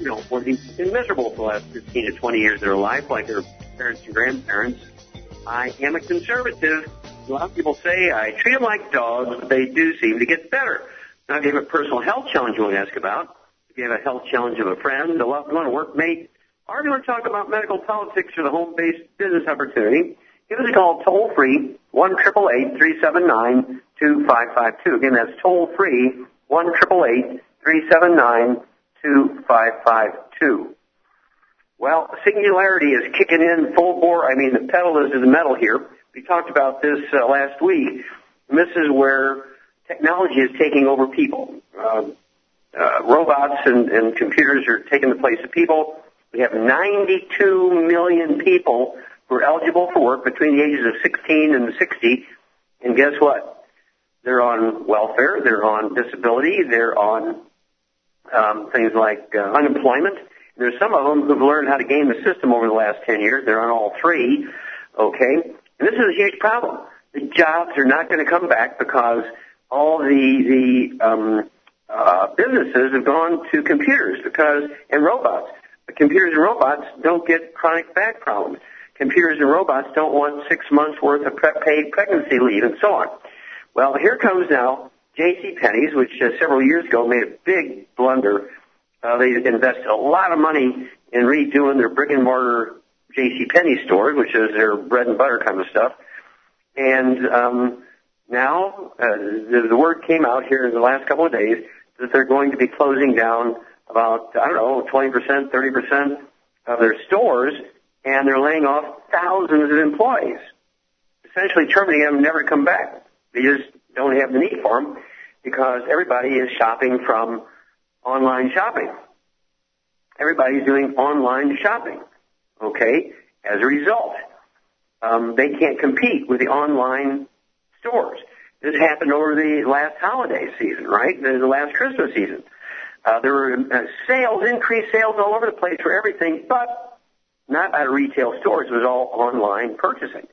you know, were been miserable for the last 15 to 20 years of their life, like their parents and grandparents. I am a conservative. A lot of people say I treat them like dogs, but they do seem to get better. Now, if you have a personal health challenge you want to ask about, if you have a health challenge of a friend, a loved one, a workmate, or if you want to talk about medical politics or the home-based business opportunity, give us a call toll free, 1 379 2552 Again, that's toll free, 1 379 2552. Well, singularity is kicking in full bore. I mean, the pedal is to the metal here. We talked about this uh, last week. And this is where technology is taking over people. Uh, uh, robots and, and computers are taking the place of people. We have 92 million people who are eligible for work between the ages of 16 and 60. And guess what? They're on welfare. They're on disability. They're on um, things like uh, unemployment. There's some of them who've learned how to game the system over the last 10 years. They're on all three. Okay? And this is a huge problem. The jobs are not going to come back because all the, the, um, uh, businesses have gone to computers because, and robots. But computers and robots don't get chronic back problems. Computers and robots don't want six months worth of pre- paid pregnancy leave and so on. Well, here comes now J.C. Penney's, which uh, several years ago made a big blunder. Uh, they invested a lot of money in redoing their brick and mortar J.C. Penney stores, which is their bread and butter kind of stuff. And um, now uh, the, the word came out here in the last couple of days that they're going to be closing down about I don't know 20 percent, 30 percent of their stores, and they're laying off thousands of employees, essentially terminating them, never come back. They just don't have the need for them because everybody is shopping from online shopping. Everybody's doing online shopping. Okay? As a result, um, they can't compete with the online stores. This happened over the last holiday season, right? The last Christmas season. Uh, there were uh, sales, increased sales all over the place for everything, but not at retail stores. It was all online purchasing.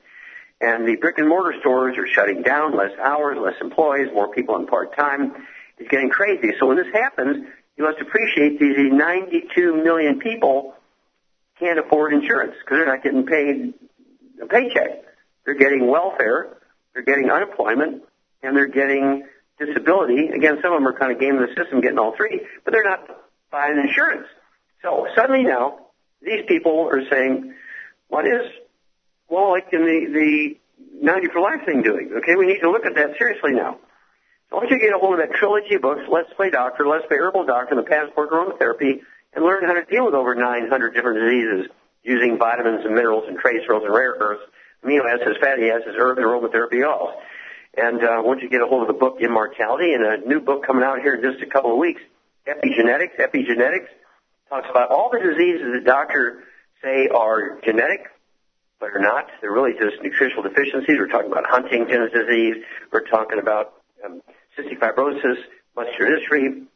And the brick and mortar stores are shutting down, less hours, less employees, more people on part time. It's getting crazy. So when this happens, you must appreciate these 92 million people can't afford insurance because they're not getting paid a paycheck. They're getting welfare, they're getting unemployment, and they're getting disability. Again, some of them are kind of gaming the system, getting all three, but they're not buying insurance. So suddenly now, these people are saying, what is well, like in the, the 90 for Life thing doing. Okay, we need to look at that seriously now. Want you get a hold of that trilogy of books, Let's Play Doctor, Let's Play Herbal Doctor, and the Passport Aromatherapy, and learn how to deal with over 900 different diseases using vitamins and minerals and trace minerals and rare earths, amino acids, fatty acids, herbs, and aromatherapy oils. And uh, once you get a hold of the book Immortality, and a new book coming out here in just a couple of weeks, Epigenetics, Epigenetics, talks about all the diseases that doctors say are genetic, but are not. They're really just nutritional deficiencies. We're talking about Huntington's disease. We're talking about um, cystic fibrosis, muscular dystrophy,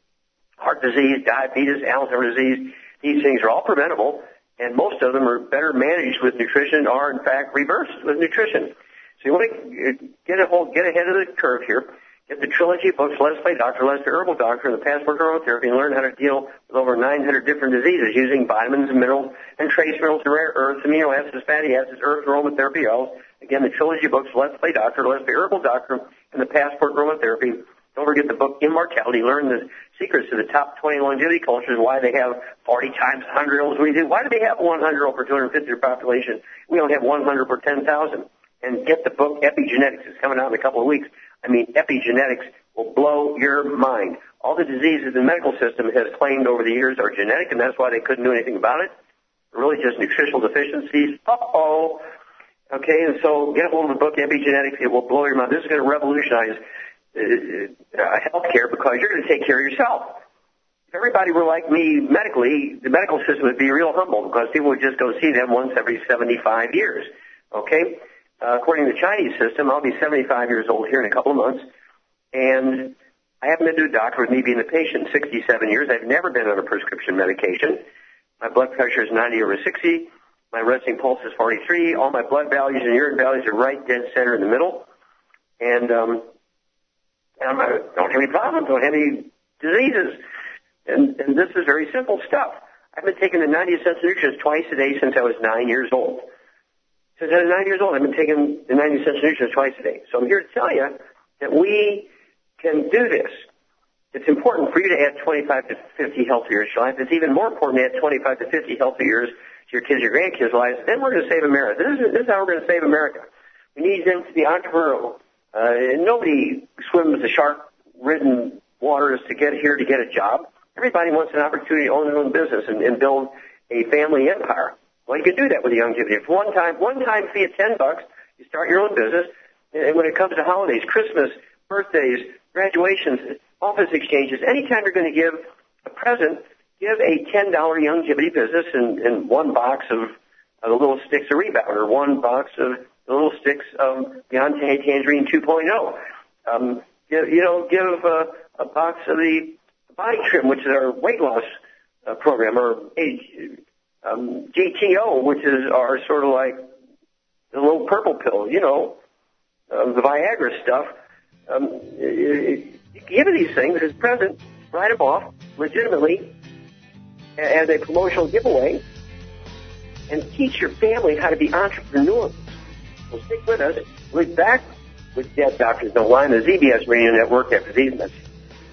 heart disease, diabetes, Alzheimer's disease. These things are all preventable, and most of them are better managed with nutrition, or in fact reversed with nutrition. So you want to get a hold, get ahead of the curve here. Get the trilogy books, Let's Play Doctor, Let's Play Herbal Doctor, and the Passport Aromatherapy, and learn how to deal with over 900 different diseases using vitamins and minerals and trace minerals and rare earths, amino acids, fatty acids, herbs, aromatherapy oils. Again, the trilogy books, Let's Play Doctor, Let's Play Herbal Doctor, and the Passport Aromatherapy. Don't forget the book Immortality. Learn the secrets to the top 20 longevity cultures, why they have 40 times 100 year olds. Why do they have 100 year per 250 their population? We only have 100 per 10,000. And get the book Epigenetics. It's coming out in a couple of weeks. I mean, epigenetics will blow your mind. All the diseases the medical system has claimed over the years are genetic, and that's why they couldn't do anything about it. Really just nutritional deficiencies. Uh-oh. Okay, and so get a hold of the book Epigenetics. It will blow your mind. This is going to revolutionize uh, uh, healthcare because you're going to take care of yourself. If everybody were like me medically, the medical system would be real humble because people would just go see them once every 75 years. Okay? Uh, according to the Chinese system, I'll be 75 years old here in a couple of months, and I haven't been to a doctor with me being a patient 67 years. I've never been on a prescription medication. My blood pressure is 90 over 60. My resting pulse is 43. All my blood values and urine values are right dead center in the middle. And, um, and I don't have any problems, don't have any diseases. And, and this is very simple stuff. I've been taking the 90 essential nutrients twice a day since I was nine years old. Since I was nine years old, I've been taking the 90 essential nutrients twice a day. So I'm here to tell you that we can do this. It's important for you to add 25 to 50 healthy years to your life. It's even more important to add 25 to 50 healthy years to your kids, your grandkids' lives. Then we're going to save America. This is, this is how we're going to save America. We need them to be entrepreneurial. Uh, nobody swims the shark-ridden waters to get here to get a job. Everybody wants an opportunity to own their own business and, and build a family empire. Well, you can do that with a Youngevity. If one time, one time fee of 10 bucks, you start your own business. And when it comes to holidays, Christmas, birthdays, graduations, office exchanges, anytime you're going to give a present, give a $10 Youngevity business and, and one box of, of the little sticks of rebound or one box of the little sticks of Beyond Tangerine 2.0. Um, give, you know, give uh, a box of the body trim, which is our weight loss uh, program, or um, GTO, which is our sort of like the little purple pill, you know, um, the Viagra stuff. Um, give these things as present, write them off legitimately as a promotional giveaway, and teach your family how to be entrepreneurs. So stick with us. We'll be back with Dead Doctors Don't the ZBS Radio Network after these messages.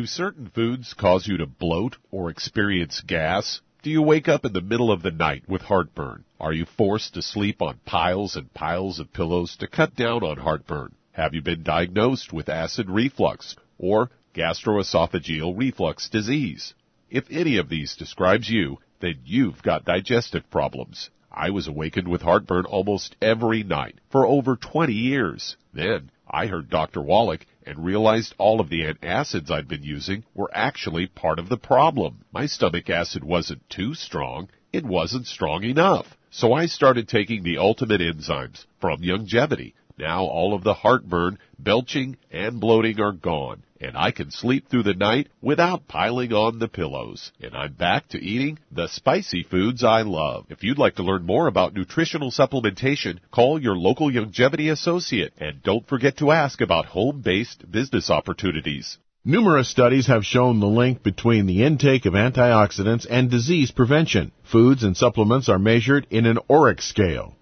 Do certain foods cause you to bloat or experience gas? Do you wake up in the middle of the night with heartburn? Are you forced to sleep on piles and piles of pillows to cut down on heartburn? Have you been diagnosed with acid reflux or gastroesophageal reflux disease? If any of these describes you, then you've got digestive problems. I was awakened with heartburn almost every night for over 20 years. Then I heard Dr. Wallach and realized all of the antacids I'd been using were actually part of the problem. My stomach acid wasn't too strong, it wasn't strong enough. So I started taking the ultimate enzymes from Youngevity. Now all of the heartburn, belching, and bloating are gone, and I can sleep through the night without piling on the pillows. And I'm back to eating the spicy foods I love. If you'd like to learn more about nutritional supplementation, call your local Youngevity associate, and don't forget to ask about home-based business opportunities. Numerous studies have shown the link between the intake of antioxidants and disease prevention. Foods and supplements are measured in an ORAC scale.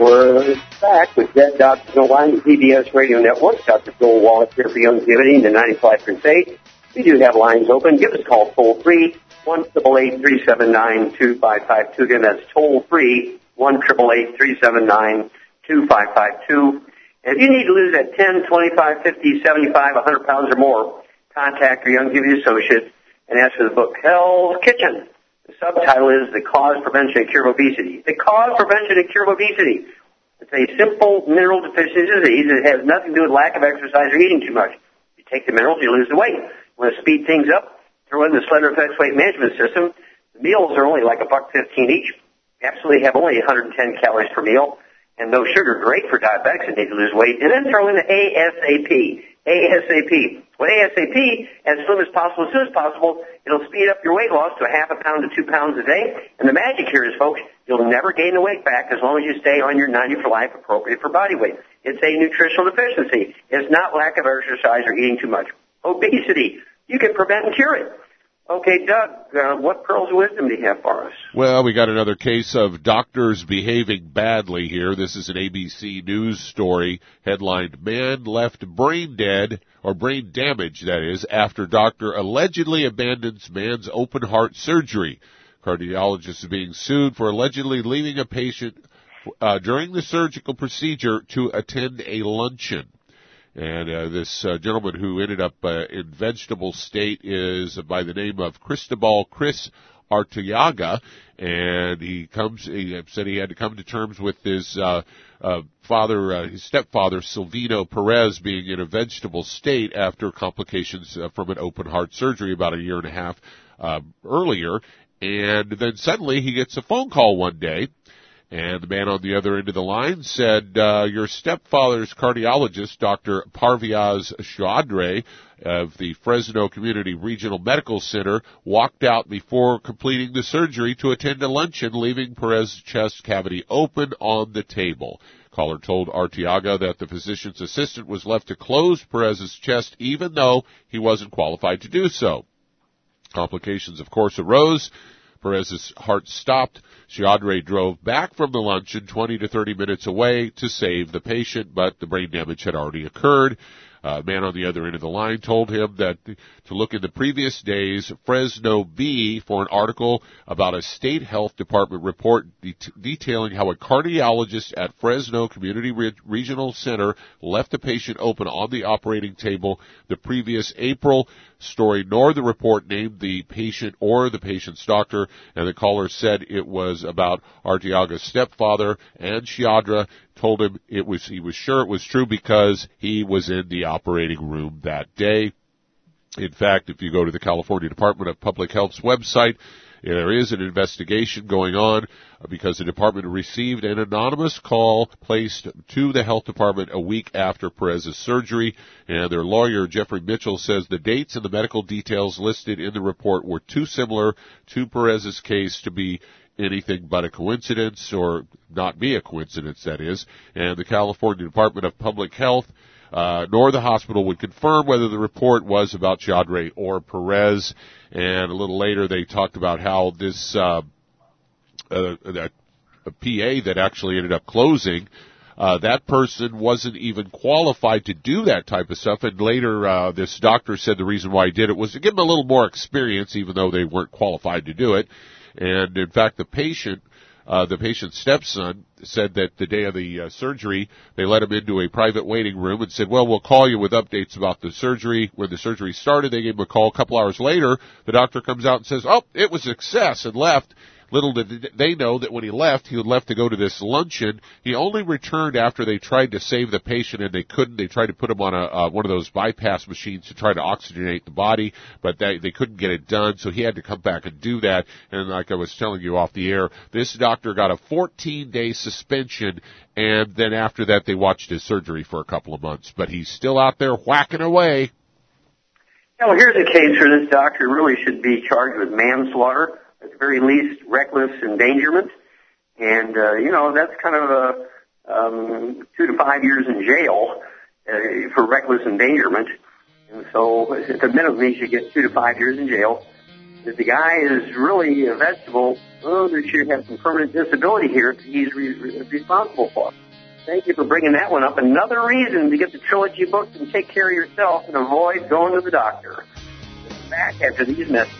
Back with Dead Doctors Line, PBS Radio Network. Dr. Joel Wallach here for Youngevity in the 95 Crusade. We do have lines open. Give us a call toll free, 1 379 2552 Again, that's toll free, 1 379 2552 And if you need to lose that 10, 25, 50, 75, 100 pounds or more, contact your Youngevity associate and ask for the book Hell's Kitchen. The subtitle is The Cause, Prevention, and Cure of Obesity. The Cause, Prevention, and Cure of Obesity. It's a simple mineral deficiency disease. It has nothing to do with lack of exercise or eating too much. You take the minerals, you lose the weight. Want to speed things up? Throw in the Slender FX Weight Management System. The meals are only like a buck fifteen each. Absolutely have only 110 calories per meal and no sugar. Great for diabetics that need to lose weight. And then throw in the ASAP. ASAP. With ASAP, as soon as possible, as soon as possible, it'll speed up your weight loss to a half a pound to two pounds a day. And the magic here is, folks, you'll never gain the weight back as long as you stay on your 90 for life appropriate for body weight. It's a nutritional deficiency. It's not lack of exercise or eating too much. Obesity. You can prevent and cure it. Okay, Doug, uh, what pearls of wisdom do you have for us? Well, we got another case of doctors behaving badly here. This is an ABC News story headlined Man Left Brain Dead, or Brain Damage, that is, after doctor allegedly abandons man's open heart surgery. Cardiologist is being sued for allegedly leaving a patient uh, during the surgical procedure to attend a luncheon. And uh, this uh, gentleman who ended up uh, in vegetable state is by the name of Cristobal Chris Arteaga, and he comes. He said he had to come to terms with his uh, uh, father, uh, his stepfather Silvino Perez, being in a vegetable state after complications uh, from an open heart surgery about a year and a half uh, earlier. And then suddenly he gets a phone call one day and the man on the other end of the line said, uh, your stepfather's cardiologist, Dr. Pervaiz Chaudhry of the Fresno Community Regional Medical Center, walked out before completing the surgery to attend a luncheon, leaving Perez's chest cavity open on the table. Caller told Arteaga that the physician's assistant was left to close Perez's chest even though he wasn't qualified to do so. Complications, of course, arose Perez's heart stopped. Chaudhry drove back from the luncheon 20 to 30 minutes away to save the patient, but the brain damage had already occurred. Uh, a man on the other end of the line told him that to look in the previous days Fresno Bee for an article about a state health department report detailing how a cardiologist at Fresno Community Re- Regional Center left a patient open on the operating table the previous April. Story, nor the report named the patient or the patient's doctor, and the caller said it was about Arteaga's stepfather and Chaudhry told him it was he was sure it was true because he was in the operating room that day. In fact, if you go to the California Department of Public Health's website, there is an investigation going on uh, because the department received an anonymous call placed to the health department a week after Perez's surgery, and their lawyer Jeffrey Mitchell says the dates and the medical details listed in the report were too similar to Perez's case to be anything but a coincidence or not be a coincidence, that is. And the California Department of Public Health, uh, nor the hospital would confirm whether the report was about Chaudhry or Perez. And a little later they talked about how this, uh, uh, that a PA that actually ended up closing, uh, that person wasn't even qualified to do that type of stuff. And later, uh, this doctor said the reason why he did it was to give him a little more experience, even though they weren't qualified to do it. And in fact, the patient, uh, the patient's stepson said that the day of the uh, surgery, they let him into a private waiting room and said, well, we'll call you with updates about the surgery. When the surgery started, they gave him a call. A couple hours later, the doctor comes out and says, oh, it was success and left. Little did they know that when he left, he left to go to this luncheon. He only returned after they tried to save the patient and they couldn't. They tried to put him on a uh, one of those bypass machines to try to oxygenate the body, but they they couldn't get it done. So he had to come back and do that. And like I was telling you off the air, this doctor got a 14 day suspension, and then after that they watched his surgery for a couple of months. But he's still out there whacking away. Well, here's a case where this doctor really should be charged with manslaughter at the very least, reckless endangerment. And, uh, you know, that's kind of a, um, two to five years in jail uh, for reckless endangerment. And so at the minimum, he should get two to five years in jail. If the guy is really a vegetable, oh, there should have some permanent disability here that he's re- responsible for. Thank you for bringing that one up. Another reason to get the trilogy books and take care of yourself and avoid going to the doctor. Back after these messages.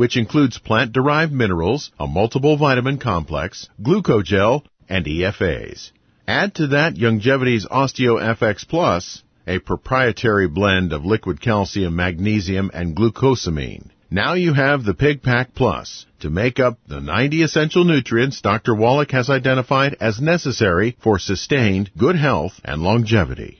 which includes plant-derived minerals, a multiple vitamin complex, glucogel, and EFAs. Add to that Youngevity's OsteoFX Plus, a proprietary blend of liquid calcium, magnesium, and glucosamine. Now you have the Pig Pack Plus to make up the 90 essential nutrients Dr. Wallach has identified as necessary for sustained good health and longevity.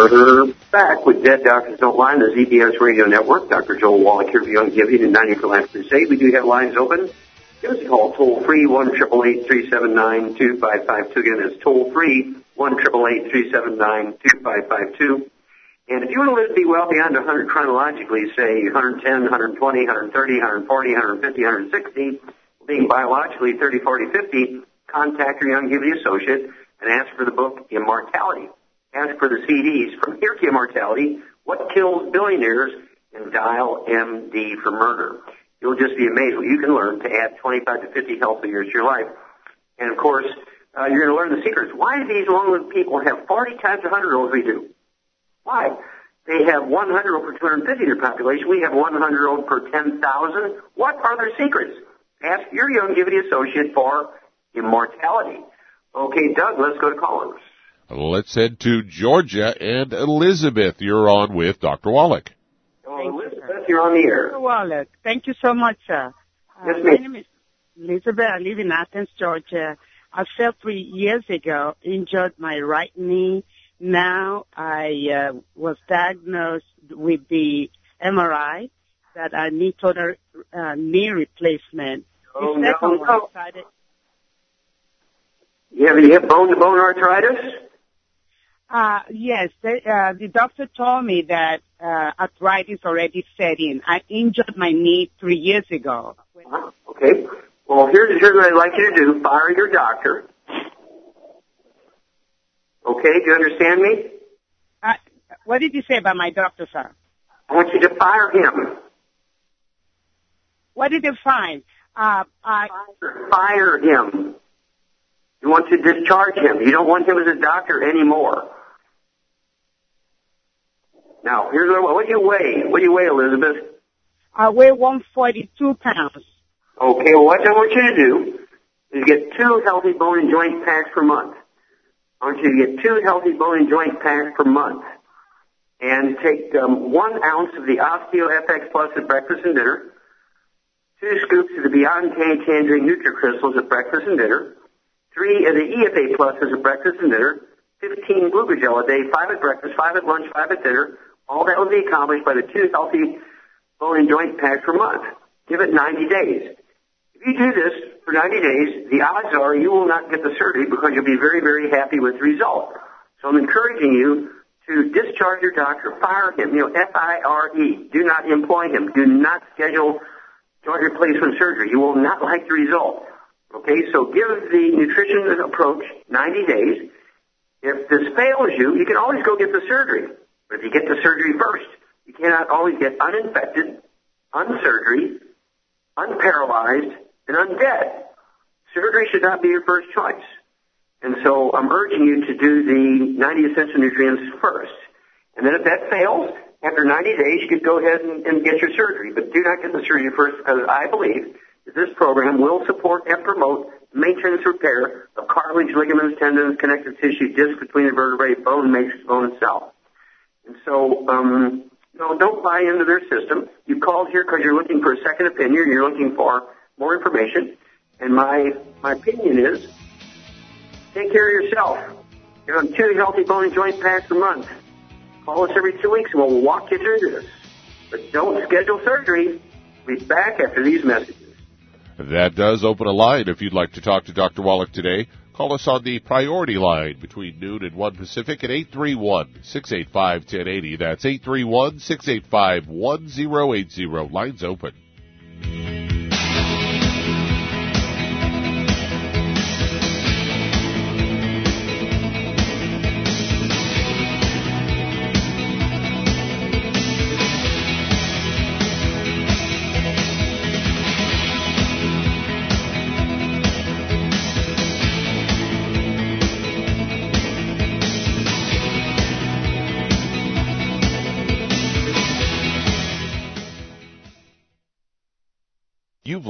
Back with Dead Doctors Don't Lie on the ZBS Radio Network. Dr. Joel Wallach here for Youngevity and 90 for Life Crusade. We do have lines open. Give us a call toll free one triple eight three seven nine two five five two. Again, that's toll free one triple eight three seven nine two five five two. And if you want to live to be well beyond 100 chronologically, say 110, 120, 130, 140, 150, 160, being biologically 30, 40, 50, contact your Youngevity associate and ask for the book Immortality ask for the CDs from Here to Immortality, What Kills Billionaires, and Dial MD for Murder. You'll just be amazed what you can learn to add 25 to 50 healthy years to your life. And of course, uh, you're going to learn the secrets. Why do these long-lived people have 40 times 100 olds we do? Why? They have 100 old per 250 in their population. We have 100 old per 10,000. What are their secrets? Ask your Youngevity associate for immortality. Okay, Doug, let's go to callers. Let's head to Georgia and Elizabeth. You're on with Dr. Wallach. Oh, Elizabeth, you're on the air. Mr. Wallach, thank you so much, sir. Uh, Yes, my name is Elizabeth. I live in Athens, Georgia. I fell three years ago, injured my right knee. Now I uh, was diagnosed with the MRI that I need total uh, knee replacement. Oh, the no, second one no. started, You have any hip bone-to-bone arthritis? Uh, yes, the, uh, the doctor told me that uh, arthritis already set in. I injured my knee three years ago. Huh? Okay. Well, here's, here's what I'd like you to do. Fire your doctor. Okay, do you understand me? Uh, what did you say about my doctor, sir? I want you to fire him. What did they find? Uh, I, Fire him. You want to discharge him. You don't want him as a doctor anymore. Now, here's what, what do you weigh? What do you weigh, Elizabeth? I weigh 142 pounds. Okay, well, what I want you to do is get two healthy bone and joint packs per month. I want you to get two healthy bone and joint packs per month. And take um, one ounce of the Osteo FX Plus at breakfast and dinner, two scoops of the Beyond Tangy Tangerine NutriCrystals at breakfast and dinner, three of the EFA Pluses at breakfast and dinner, 15 Glucogel a day, five at breakfast, five at lunch, five at dinner. All that will be accomplished by the two healthy bone and joint packs per month. Give it 90 days. If you do this for 90 days, the odds are you will not get the surgery because you'll be very, very happy with the result. So I'm encouraging you to discharge your doctor, fire him, you know, F-I-R-E. Do not employ him. Do not schedule joint replacement surgery. You will not like the result. Okay, so give the nutrition approach 90 days. If this fails you, you can always go get the surgery. But if you get the surgery first, you cannot always get uninfected, unsurgery, unparalyzed, and undead. Surgery should not be your first choice. And so I'm urging you to do the 90 essential nutrients first. And then if that fails, after 90 days, you could go ahead and, and get your surgery. But do not get the surgery first because I believe that this program will support and promote maintenance repair of cartilage, ligaments, tendons, connective tissue, disc between the vertebrae, bone matrix, bone itself. And so, um, no, don't buy into their system. You called here because you're looking for a second opinion. You're looking for more information. And my, my opinion is, take care of yourself. You're on two healthy bone and joint packs a month. Call us every two weeks and we'll walk you through this. But don't schedule surgery. We'll be back after these messages. That does open a line if you'd like to talk to Dr. Wallach today. Call us on the priority line between noon and 1 Pacific at 831-685-1080. That's 831-685-1080. Lines open.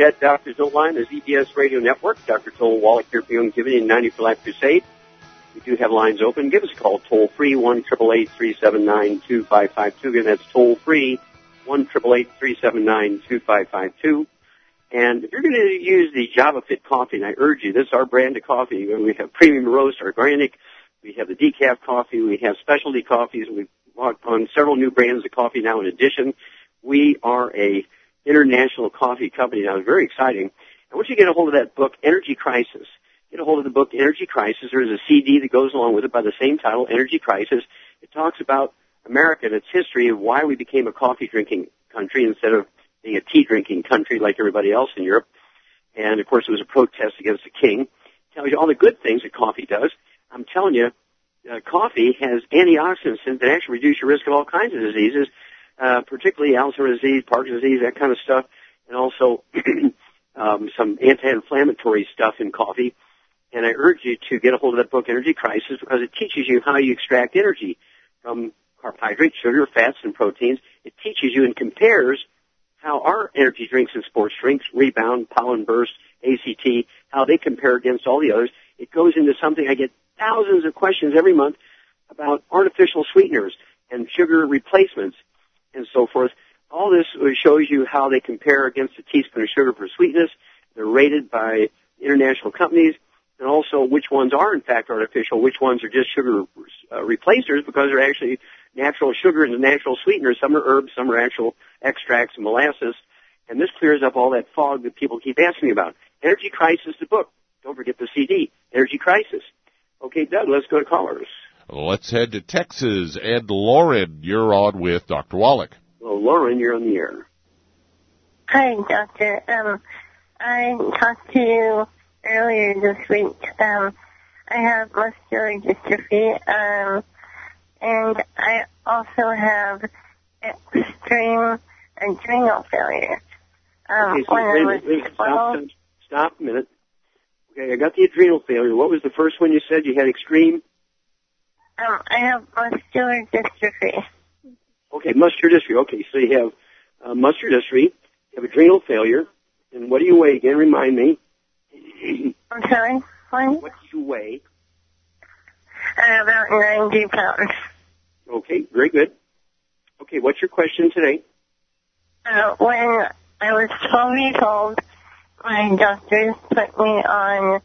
Dead Doctors Don't Lie, the ZBS Radio Network. Dr. Joel Wallach here for Youngevity and 90 for Life Crusade. We do have lines open. Give us a call toll free one triple eight three seven nine two five five two. Again, that's toll free one triple eight three seven nine two five five two. And if you're going to use the Java Fit coffee, and I urge you, this is our brand of coffee. We have premium roast, organic. We have the decaf coffee. We have specialty coffees. We've bought on several new brands of coffee now in addition. We are a international coffee company now. It's very exciting. I want you get a hold of that book, Energy Crisis. Get a hold of the book, Energy Crisis. There's a CD that goes along with it by the same title, Energy Crisis. It talks about America and its history of why we became a coffee drinking country instead of being a tea drinking country like everybody else in Europe. And of course it was a protest against the king. Tells you all the good things that coffee does. I'm telling you, uh, coffee has antioxidants that actually reduce your risk of all kinds of diseases uh, particularly Alzheimer's disease, Parkinson's disease, that kind of stuff, and also um, some anti-inflammatory stuff in coffee. And I urge you to get a hold of that book, Energy Crisis, because it teaches you how you extract energy from carbohydrates, sugar, fats, and proteins. It teaches you and compares how our energy drinks and sports drinks, Rebound, Pollen Burst, ACT, how they compare against all the others. It goes into something I get thousands of questions every month about artificial sweeteners and sugar replacements and so forth. All this shows you how they compare against a teaspoon of sugar for sweetness. They're rated by international companies, and also which ones are in fact artificial, which ones are just sugar uh, replacers because they're actually natural sugar and natural sweeteners. Some are herbs, some are actual extracts and molasses. And this clears up all that fog that people keep asking me about. Energy Crisis, the book. Don't forget the CD. Energy Crisis. Okay, Doug, let's go to callers. Let's head to Texas. And Lauren, you're on with Dr. Wallach. Well, Lauren, you're on the air. Hi, Doctor. Um, I talked to you earlier this week. Um, I have muscular dystrophy, um, and I also have extreme adrenal failure. Um, okay, so wait, wait, wait, stop, stop a minute. Okay, I got the adrenal failure. What was the first one you said? You had extreme? Um, I have muscular dystrophy. Okay, muscular dystrophy. Okay, so you have uh, muscular dystrophy, you have adrenal failure, and what do you weigh again? Remind me. I'm sorry? What? What do you weigh? Uh, about 90 pounds. Okay, very good. Okay, what's your question today? Uh, when I was 12 years old, my doctors put me on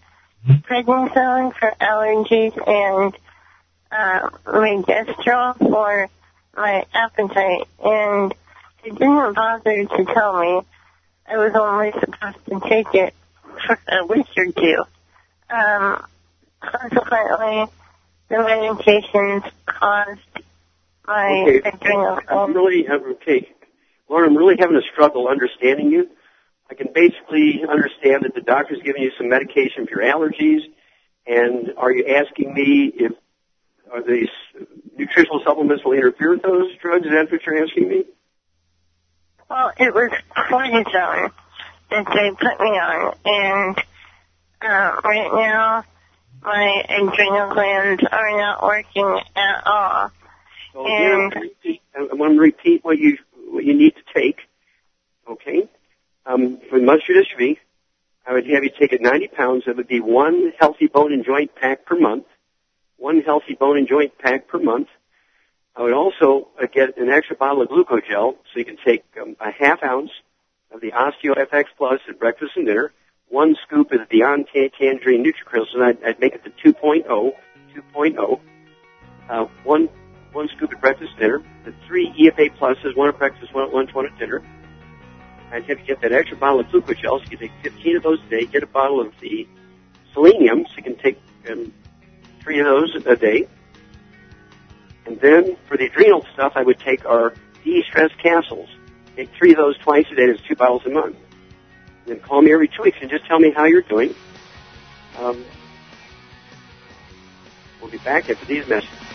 prednisone for allergies and uh, Megestrol for my appetite, and they didn't bother to tell me I was only supposed to take it for a week or two. Um, consequently, the medications caused my Okay. adrenal I'm really okay, Lauren. I'm really having a struggle understanding you. I can basically understand that the doctor's giving you some medication for your allergies, and are you asking me if are these nutritional supplements will interfere with those drugs? Is that what you're asking me? Well, it was cortisone that they put me on, and uh, right now my adrenal glands are not working at all. So And- gonna I want to repeat what you what you need to take. Okay, um, for muscular dystrophy, I would have you take it 90 pounds. That would be one healthy bone and joint pack per month. One healthy bone and joint pack per month. I would also uh, get an extra bottle of glucogel, so you can take um, a half ounce of the OsteoFX Plus at breakfast and dinner. One scoop of the Beyond Tan- Tangerine NutriCrystals, and I'd, I'd make it the 2.0, 2.0. Uh, one one scoop at breakfast dinner, the three EFA pluses, one at breakfast, one at lunch, one at dinner. I'd have you get that extra bottle of glucogel, so you can take 15 of those a day, get a bottle of the selenium, so you can take um, three of those a day. And then for the adrenal stuff, I would take our de-stress capsules. Take three of those twice a day, that's two bottles a month. And then call me every two weeks and just tell me how you're doing. Um, we'll be back after these messages.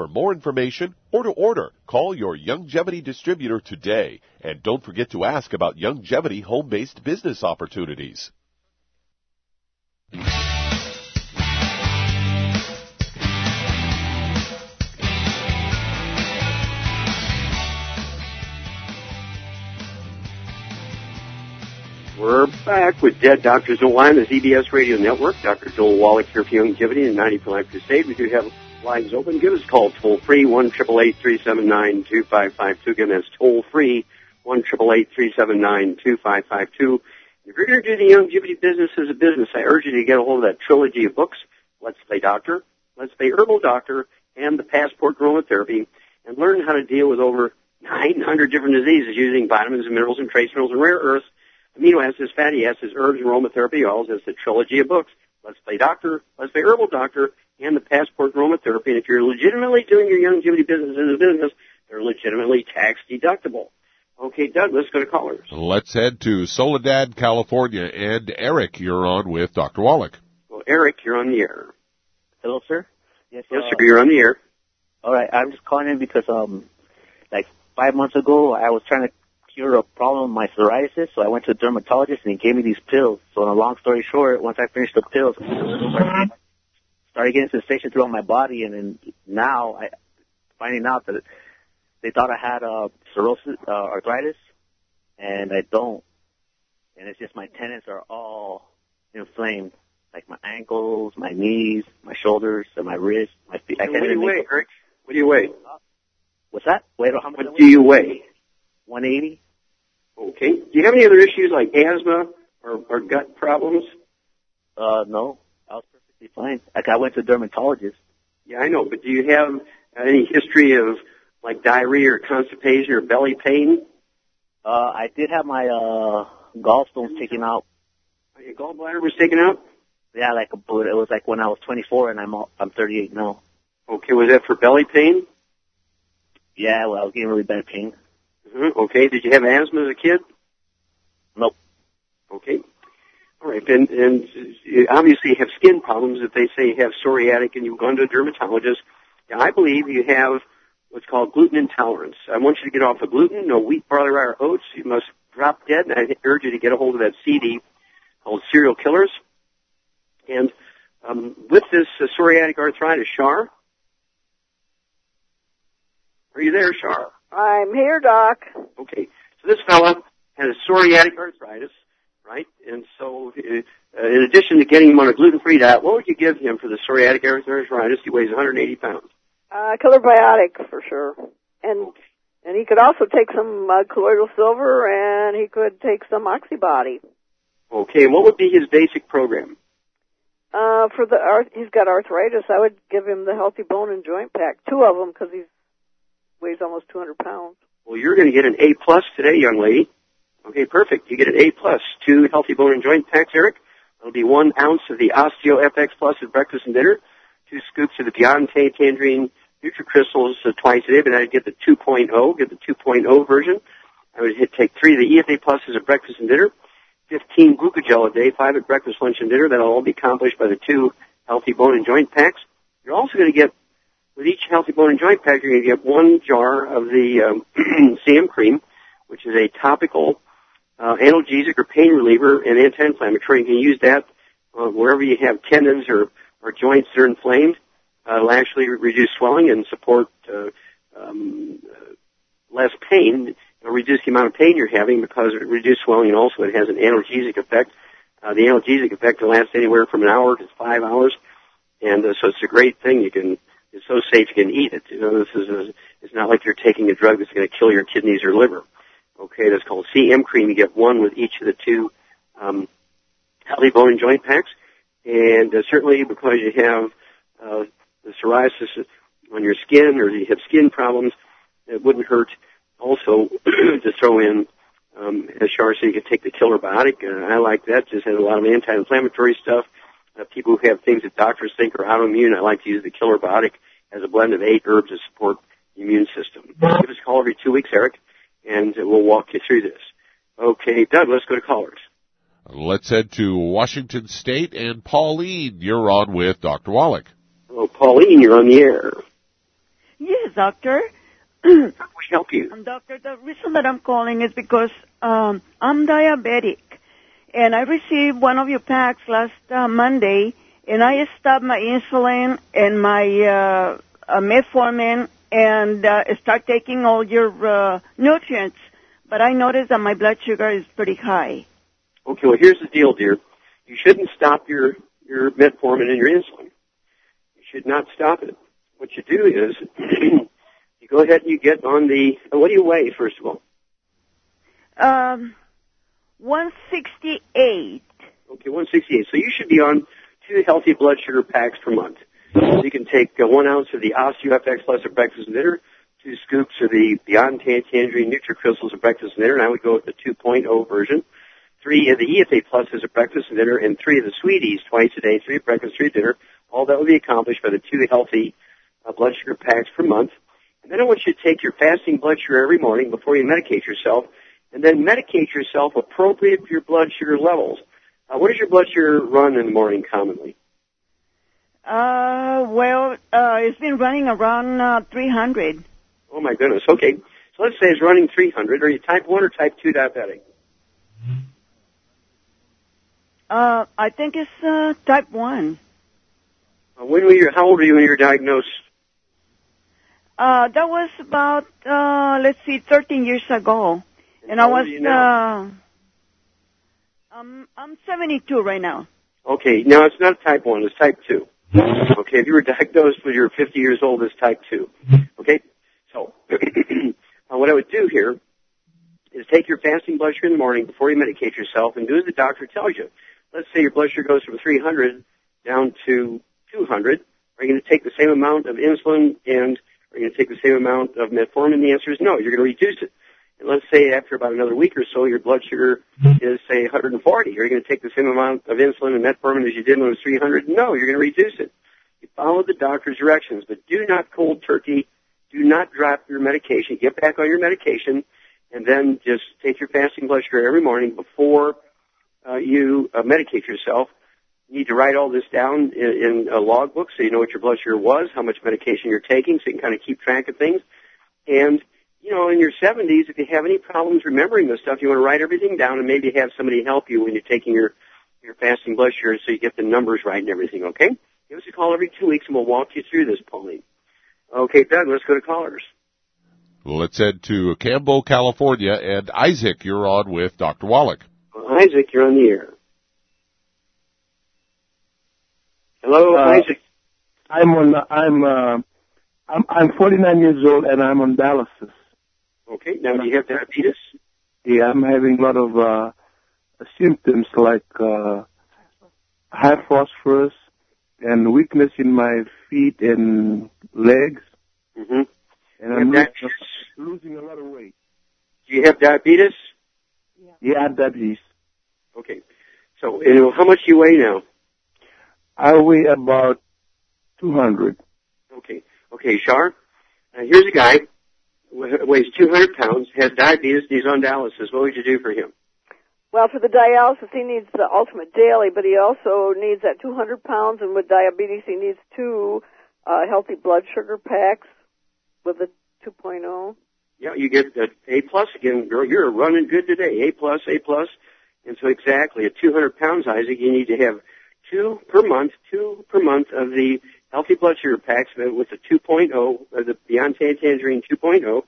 For more information or to order, call your Youngevity distributor today. And don't forget to ask about Youngevity home-based business opportunities. We're back with Dead Doctors Don't Lie on the ZBS Radio Network. Dr. Joel Wallach here for Youngevity and 90 for Life Crusade. We do have lines open. Give us a call toll free, 1 379 2552 Again, that's toll free, 1 379 If you're going to do the Youngevity business as a business, I urge you to get a hold of that trilogy of books, Let's Play Doctor, Let's Play Herbal Doctor, and the Passport Aromatherapy, and learn how to deal with over 900 different diseases using vitamins and minerals and trace minerals and rare earths amino acids, fatty acids, herbs, and aromatherapy oils. That's the trilogy of books. Let's Play Doctor, Let's Play Herbal Doctor, and the Passport Aromatherapy. And if you're legitimately doing your Youngevity business as a business, they're legitimately tax deductible. Okay, Doug, let's go to callers. Let's head to Soledad, California. And Eric, you're on with Dr. Wallach. Well, Eric, you're on the air. Hello, sir. Yes, Yes, uh, sir, you're on the air. All right, I'm just calling in because um, like five months ago, I was trying to cure a problem with my psoriasis, so I went to a dermatologist and he gave me these pills. So, in a long story short, once I finished the pills, started getting sensation throughout my body, and then now I finding out that they thought I had uh, cirrhosis, uh, arthritis, and I don't. And it's just my tendons are all inflamed, like my ankles, my knees, my shoulders, and my wrists, my feet. I can't what do you weigh, Eric? What do you weigh? What's that? Wait, how much? What do you weigh? 180. Okay. Do you have any other issues like asthma or, or gut problems? Uh, no, I was perfectly fine. Like I went to a dermatologist. Yeah, I know, but do you have any history of like diarrhea or constipation or belly pain? Uh, I did have my uh gallstones taken out. Your gallbladder was taken out? Yeah, like a but it was like when I was 24 and I'm all, I'm 38 now. Okay, was that for belly pain? Yeah, well, I was getting really bad pain. Mhm, Okay, did you have asthma as a kid? Nope. Okay. All right, and, and you obviously have skin problems if they say you have psoriatic and you've gone to a dermatologist. Now, I believe you have what's called gluten intolerance. I want you to get off the gluten, no wheat, barley, rye, or oats. You must drop dead, and I urge you to get a hold of that CD called Cereal Killers. And um, with this uh, psoriatic arthritis, Shar, are you there, Shar? I'm here, Doc. Okay, so this fella has psoriatic arthritis, right? And so, uh, in addition to getting him on a gluten-free diet, what would you give him for the psoriatic arthritis? He weighs 180 pounds. Uh, killer biotic for sure. And and he could also take some uh, colloidal silver, and he could take some oxybody. Okay, and what would be his basic program? Uh, for the arth, he's got arthritis. I would give him the healthy bone and joint pack, two of them, because he weighs almost 200 pounds. Well, you're going to get an A plus today, young lady. Okay, perfect. You get an A plus, two healthy bone and joint packs, Eric. It'll be one ounce of the Osteo FX Plus at breakfast and dinner, two scoops of the Beyond Tangy Tangerine NutriCrystals uh, twice a day, but I'd get the 2.0, get the 2.0 version. I would hit, take three of the EFA Pluses at breakfast and dinner, 15 glucogel a day, five at breakfast, lunch, and dinner. That'll all be accomplished by the two healthy bone and joint packs. You're also going to get, with each healthy bone and joint pack, you're going to get one jar of the um, CM cream, which is a topical uh, analgesic or pain reliever and anti-inflammatory. You can use that uh, wherever you have tendons or, or joints that are inflamed. Uh, it'll actually reduce swelling and support uh, um, less pain. It'll reduce the amount of pain you're having because it reduces swelling and also it has an analgesic effect. Uh, the analgesic effect will last anywhere from an hour to five hours, and uh, so it's a great thing. You can it's so safe you can eat it. You know, this is a, it's not like you're taking a drug that's going to kill your kidneys or liver. Okay, that's called CM cream. You get one with each of the two um, healthy bone and joint packs, and uh, certainly because you have uh, the psoriasis on your skin or you have skin problems, it wouldn't hurt also to throw in um, as Shar said, you could take the killer biotic. Uh, I like that. Just has a lot of anti-inflammatory stuff. Uh, people who have things that doctors think are autoimmune, I like to use the killer biotic as a blend of eight herbs to support the immune system. Give us a call every two weeks, Eric, and we'll walk you through this. Okay, Doug, let's go to callers. Let's head to Washington State and Pauline, you're on with Dr. Wallach. Hello, Pauline, you're on the air. Yes, doctor. How can we help you? Um, doctor, the reason that I'm calling is because um, I'm diabetic, and I received one of your packs last uh, Monday, and I stopped my insulin and my uh, uh, metformin, and uh, start taking all your uh, nutrients. But I noticed that my blood sugar is pretty high. Okay, well here's the deal, dear. You shouldn't stop your, your metformin and your insulin. You should not stop it. What you do is, you go ahead and you get on the, what do you weigh, first of all? Um, 168. Okay, 168. So you should be on two healthy blood sugar packs per month. So you can take uh, one ounce of the OsteoFX Plus at breakfast and dinner, two scoops of the Beyond Tangy Tangerine NutriCrystals at breakfast and dinner, and I would go with the 2.0 version. Three of the EFA Pluses at breakfast and dinner, and three of the Sweeties twice a day, three breakfast, three dinner. All that will be accomplished by the two healthy uh, blood sugar packs per month. And then I want you to take your fasting blood sugar every morning before you medicate yourself, and then medicate yourself appropriate for your blood sugar levels. Uh, what does your blood sugar run in the morning commonly? Uh, well, uh, it's been running around uh, 300. Oh my goodness. Okay. So let's say it's running 300. Are you type 1 or type 2 diabetic? Uh, I think it's uh, type 1. Uh, when were you, how old were you when you were diagnosed? Uh, that was about, uh, let's see, 13 years ago. And I was, uh, I'm, I'm 72 right now. Okay, now it's not type 1, it's type 2. Okay, if you were diagnosed when you were 50 years old, it's type 2. Okay, so what I would do here is take your fasting blood sugar in the morning before you medicate yourself and do as the doctor tells you. Let's say your blood sugar goes from 300 down to 200. Are you going to take the same amount of insulin and are you going to take the same amount of metformin? The answer is no. You're going to reduce it. Let's say after about another week or so, your blood sugar is say 140. Are you going to take the same amount of insulin and metformin as you did when it was 300? No, you're going to reduce it. You follow the doctor's directions, but do not cold turkey. Do not drop your medication. Get back on your medication, and then just take your fasting blood sugar every morning before uh, you uh, medicate yourself. You need to write all this down in, in a logbook so you know what your blood sugar was, how much medication you're taking, so you can kind of keep track of things. And you know, in your 70s, if you have any problems remembering this stuff, you want to write everything down and maybe have somebody help you when you're taking your your fasting blood sugar so you get the numbers right and everything. Okay? Give us a call every two weeks and we'll walk you through this, Pauline. Okay, Doug, let's go to callers. Let's head to Campbell, California, and Isaac, you're on with Dr. Wallach. Isaac, you're on the air. Hello, Uh, Isaac. I'm on. I'm. Uh, I'm. I'm 49 years old and I'm on dialysis. Okay, now do you have diabetes? Yeah, I'm having a lot of uh, symptoms like uh, high phosphorus and weakness in my feet and legs, Mm-hmm. and You I'm have losing, losing a lot of weight. Do you have diabetes? Yeah, I have diabetes. Okay. So, you know, how much do you weigh now? I weigh about 200. Okay. Okay, Shar. Uh, here's a guy who weighs 200 pounds, has diabetes, and he's on dialysis. What would you do for him? Well, for the dialysis, he needs the ultimate daily, but he also needs that 200 pounds, and with diabetes, he needs two uh, healthy blood sugar packs with a 2.0. Yeah, you get a A plus again, girl. You're running good today. A plus, A plus. And so exactly at 200 pounds, Isaac, you need to have two per month, two per month of the healthy blood sugar packs with the 2.0, or the Beyond Tangy Tangerine 2.0,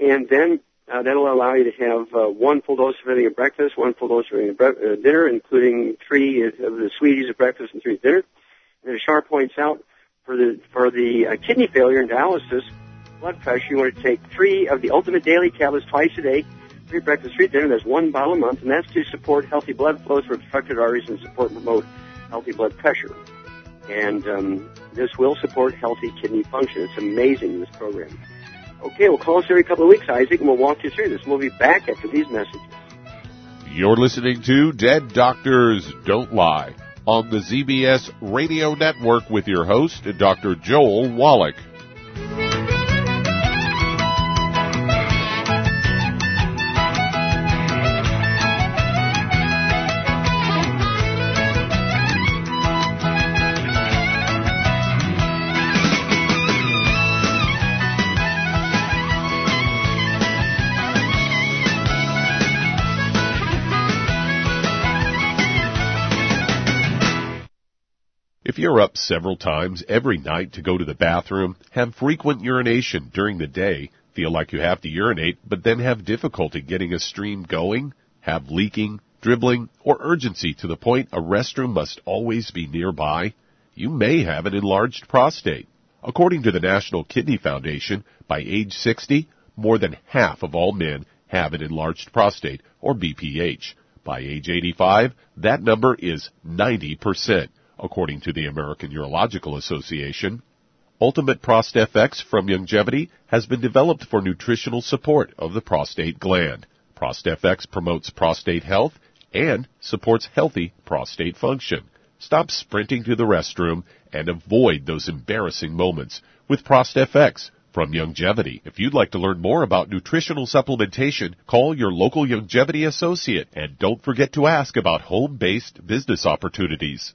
and then uh, that'll allow you to have uh, one full dose of everything at breakfast, one full dose of everything at bre- uh, dinner, including three of the sweeties at breakfast and three at dinner. And as Shar points out, for the for the uh, kidney failure and dialysis, blood pressure, you want to take three of the ultimate daily tablets twice a day, three breakfast, three dinner. That's one bottle a month, and that's to support healthy blood flow through obstructed arteries and support and promote healthy blood pressure. And um, this will support healthy kidney function. It's amazing, this program. Okay, we'll call us every couple of weeks, Isaac, and we'll walk you through this. We'll be back after these messages. You're listening to Dead Doctors Don't Lie on the ZBS Radio Network with your host, Dr. Joel Wallach. You're up several times every night to go to the bathroom, have frequent urination during the day, feel like you have to urinate but then have difficulty getting a stream going, have leaking, dribbling, or urgency to the point a restroom must always be nearby, you may have an enlarged prostate. According to the National Kidney Foundation, by age 60, more than half of all men have an enlarged prostate, or BPH. By age 85, that number is 90%, according to the American Urological Association. Ultimate ProstFX from Youngevity has been developed for nutritional support of the prostate gland. ProstFX promotes prostate health and supports healthy prostate function. Stop sprinting to the restroom and avoid those embarrassing moments with ProstFX from Youngevity. If you'd like to learn more about nutritional supplementation, call your local Youngevity associate and don't forget to ask about home-based business opportunities.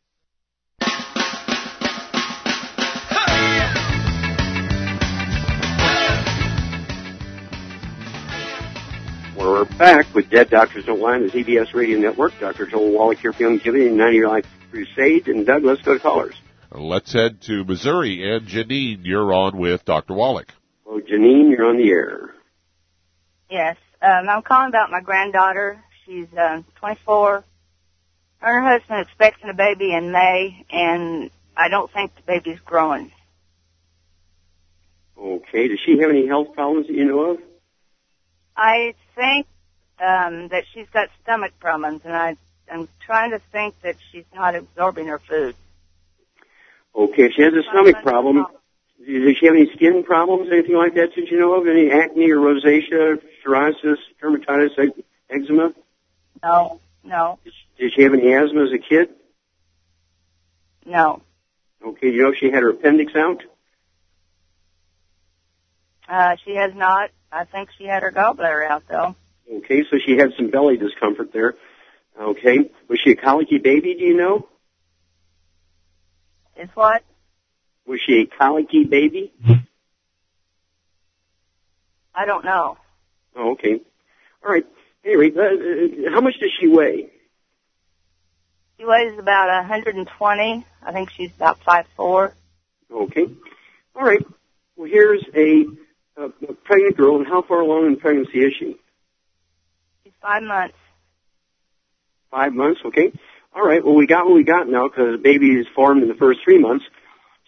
We're back with Dead Doctors Don't Lie on the ZBS Radio Network. Dr. Joel Wallach here for Youngevity and 90 Year Life Crusade. And Doug, let's go to callers. Let's head to Missouri. And Janine, you're on with Dr. Wallach. Oh, Janine, you're on the air. Yes. Um, I'm calling about my granddaughter. She's uh, 24. Her and her husband expecting a baby in May, and I don't think the baby's growing. Okay. Does she have any health problems that you know of? I think um, that she's got stomach problems, and I, I'm trying to think that she's not absorbing her food. Okay. If she has a stomach problem, does she have any skin problems, anything like that that you know of? Any acne or rosacea, psoriasis, dermatitis, ec- eczema? No, no, Did she have any asthma as a kid? no. Okay. You know if she had her appendix out? Uh, she has not. I think she had her gallbladder out though. Okay, so she had some belly discomfort there. Okay. Was she a colicky baby, do you know? Is what? Was she a colicky baby? I don't know. Oh, okay. All right. Anyway, uh, uh, how much does she weigh? She weighs about 120. I think she's about five four. Okay. All right. Well, here's a, a, a pregnant girl, and how far along in pregnancy is she? She's five months. Five months. Okay. All right. Well, we got what we got now because the baby is formed in the first three months.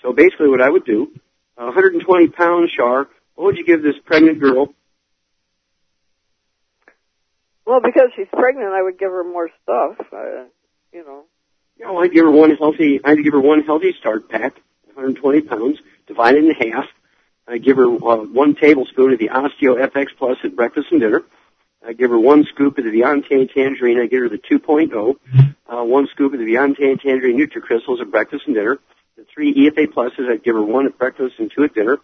So basically, what I would do, uh, 120 pounds, Shar. What would you give this pregnant girl? Well, because she's pregnant, I would give her more stuff. Uh, you know. You know, I'd give her one healthy. I'd give her one healthy start pack, 120 pounds, divide it in half. I'd give her uh, one tablespoon of the Osteo FX Plus at breakfast and dinner. I'd give her one scoop of the Viante Tangerine. I'd give her the 2.0. Uh, one scoop of the Viante Tangerine NutriCrystals at breakfast and dinner. The three EFA Pluses, I'd give her one at breakfast and two at dinner.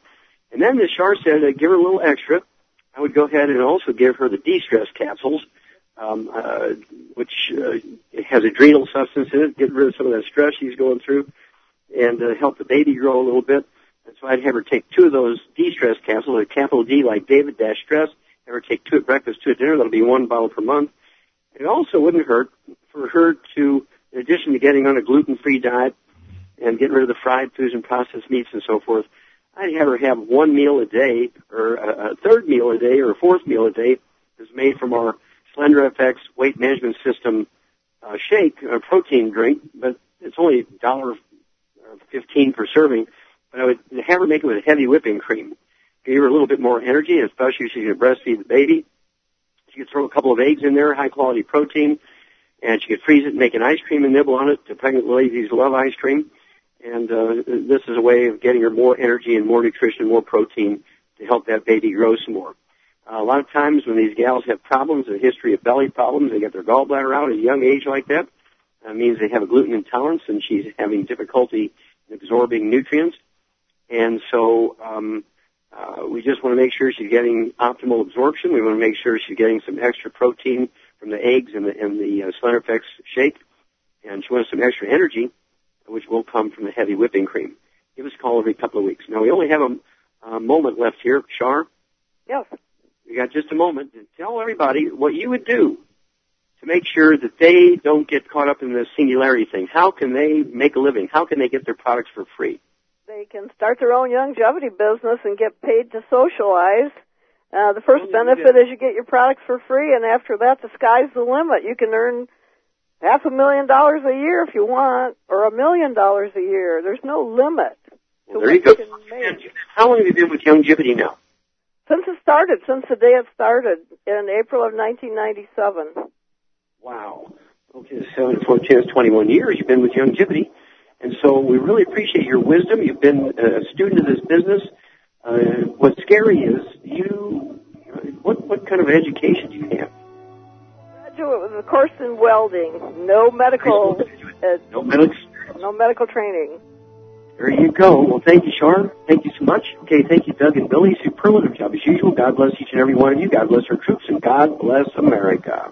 And then, as Shar said, I'd give her a little extra. I would go ahead and also give her the de-stress capsules, um, uh, which uh, has adrenal substance in it, get rid of some of that stress she's going through, and uh, help the baby grow a little bit. And so I'd have her take two of those de-stress capsules, a capital D like David dash stress. Have her take two at breakfast, two at dinner. That'll be one bottle per month. It also wouldn't hurt for her to, in addition to getting on a gluten-free diet and getting rid of the fried foods and processed meats and so forth, I'd have her have one meal a day, or a, third meal a day, or a fourth meal a day that's made from our Slender FX weight management system uh, shake, a protein drink, but it's only dollar 15 per serving. But I would have her make it with a heavy whipping cream. Give her a little bit more energy, especially if she's going to breastfeed the baby. She could throw a couple of eggs in there, high quality protein, and she could freeze it and make an ice cream and nibble on it. The pregnant ladies love ice cream. And uh, this is a way of getting her more energy and more nutrition, more protein to help that baby grow some more. Uh, a lot of times when these gals have problems, a history of belly problems, they get their gallbladder out at a young age like that. That means they have a gluten intolerance and she's having difficulty absorbing nutrients. And so um, uh, we just want to make sure she's getting optimal absorption. We want to make sure she's getting some extra protein from the eggs and the, and the uh, Slender FX shake. And she wants some extra energy, which will come from the heavy whipping cream. Give us a call every couple of weeks. Now we only have a, a moment left here, Shar. Yes. We got just a moment to tell everybody what you would do to make sure that they don't get caught up in the singularity thing. How can they make a living? How can they get their products for free? They can start their own Youngevity business and get paid to socialize. Uh, the first benefit is you get your products for free, and after that, the sky's the limit. You can earn half a million dollars a year if you want, or a million dollars a year. There's no limit. Well, there you go. How long have you been with Youngevity now? Since it started, since the day it started in April of 1997. Wow. Okay, seven, four, ten, 21 years you've been with Youngevity. And so we really appreciate your wisdom. You've been a student of this business. Uh, what's scary is you, what, what kind of education do you have? Graduate with a course in welding. No medical, uh, no medical, no medical training. There you go. Well, thank you, Sean. Thank you so much. Okay, thank you, Doug and Billy. Superlative job as usual. God bless each and every one of you. God bless our troops, and God bless America.